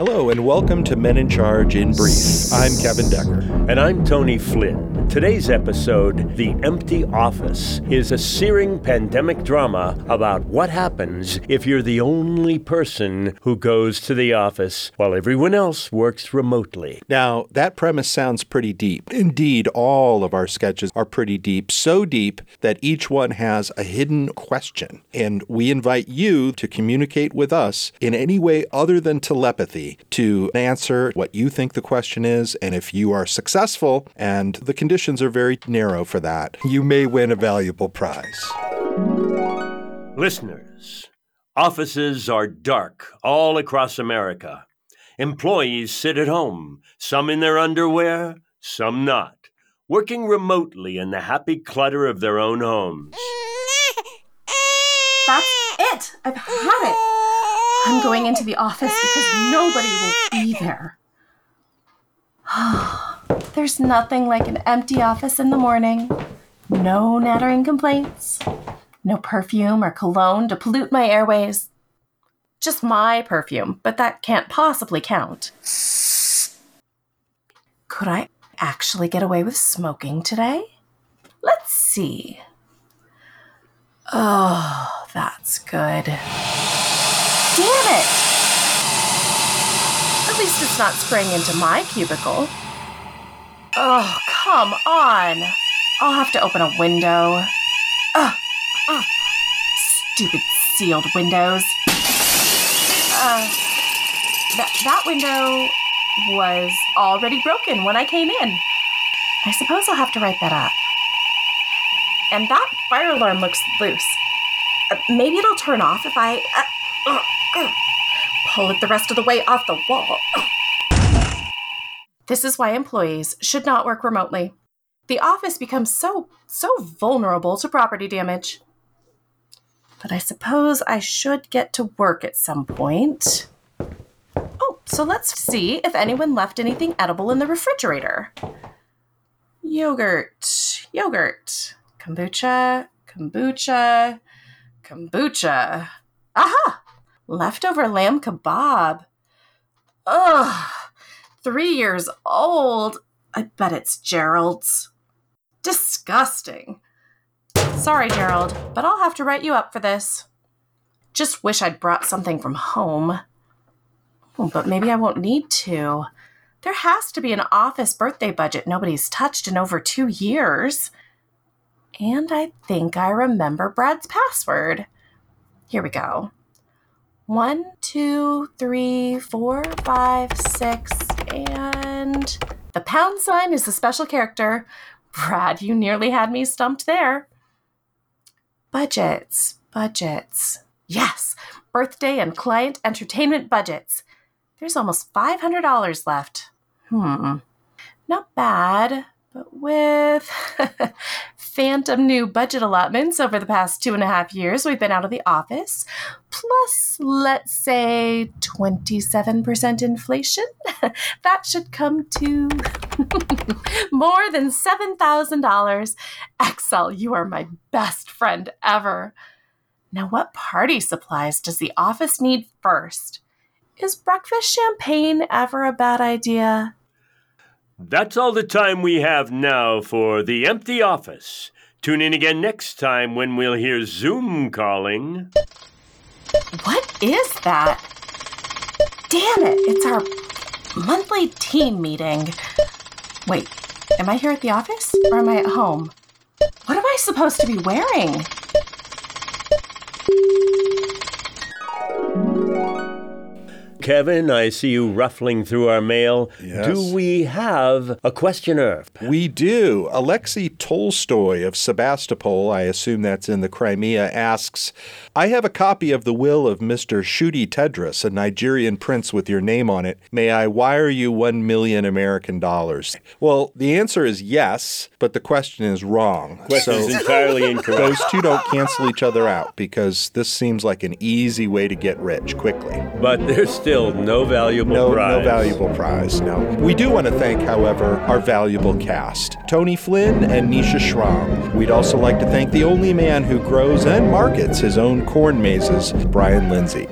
Hello, and welcome to Men in Charge in Brief. I'm Kevin Decker. And I'm Tony Flynn. Today's episode, The Empty Office, is a searing pandemic drama about what happens if you're the only person who goes to the office while everyone else works remotely. Now, that premise sounds pretty deep. Indeed, all of our sketches are pretty deep, so deep that each one has a hidden question. And we invite you to communicate with us in any way other than telepathy to answer what you think the question is. And if you are successful, and the conditions are very narrow for that, you may win a valuable prize. Listeners, offices are dark all across America. Employees sit at home, some in their underwear, some not, working remotely in the happy clutter of their own homes. That's it! I've had it! I'm going into the office because nobody will be there. Oh. There's nothing like an empty office in the morning. No nattering complaints. No perfume or cologne to pollute my airways. Just my perfume, but that can't possibly count. Could I actually get away with smoking today? Let's see. Oh, that's good. Damn it! At least it's not spraying into my cubicle. Oh, come on. I'll have to open a window. Ugh. Ugh. Stupid sealed windows. Uh, that, that window was already broken when I came in. I suppose I'll have to write that up. And that fire alarm looks loose. Uh, maybe it'll turn off if I. Uh, uh. Pull it the rest of the way off the wall. This is why employees should not work remotely. The office becomes so, so vulnerable to property damage. But I suppose I should get to work at some point. Oh, so let's see if anyone left anything edible in the refrigerator. Yogurt, yogurt, kombucha, kombucha, kombucha. Aha! Leftover lamb kebab. Ugh, three years old. I bet it's Gerald's. Disgusting. Sorry, Gerald, but I'll have to write you up for this. Just wish I'd brought something from home. Oh, but maybe I won't need to. There has to be an office birthday budget nobody's touched in over two years. And I think I remember Brad's password. Here we go. One, two, three, four, five, six, and the pound sign is the special character. Brad, you nearly had me stumped there. Budgets, budgets. Yes, birthday and client entertainment budgets. There's almost $500 left. Hmm, not bad. But with phantom new budget allotments over the past two and a half years we've been out of the office, plus, let's say, 27% inflation, that should come to more than $7,000. Excel, you are my best friend ever. Now, what party supplies does the office need first? Is breakfast champagne ever a bad idea? That's all the time we have now for The Empty Office. Tune in again next time when we'll hear Zoom calling. What is that? Damn it, it's our monthly team meeting. Wait, am I here at the office or am I at home? What am I supposed to be wearing? Kevin, I see you ruffling through our mail. Yes. Do we have a questioner? We do. Alexei Tolstoy of Sebastopol, I assume that's in the Crimea, asks I have a copy of the will of Mr. Shudi Tedros, a Nigerian prince with your name on it. May I wire you one million American dollars? Well, the answer is yes, but the question is wrong. Question is entirely incorrect. Those two don't cancel each other out because this seems like an easy way to get rich quickly. But there's still no valuable No, prize. no valuable prize. No. We do want to thank, however, our valuable cast Tony Flynn and Nisha Schramm. We'd also like to thank the only man who grows and markets his own corn mazes, Brian Lindsay.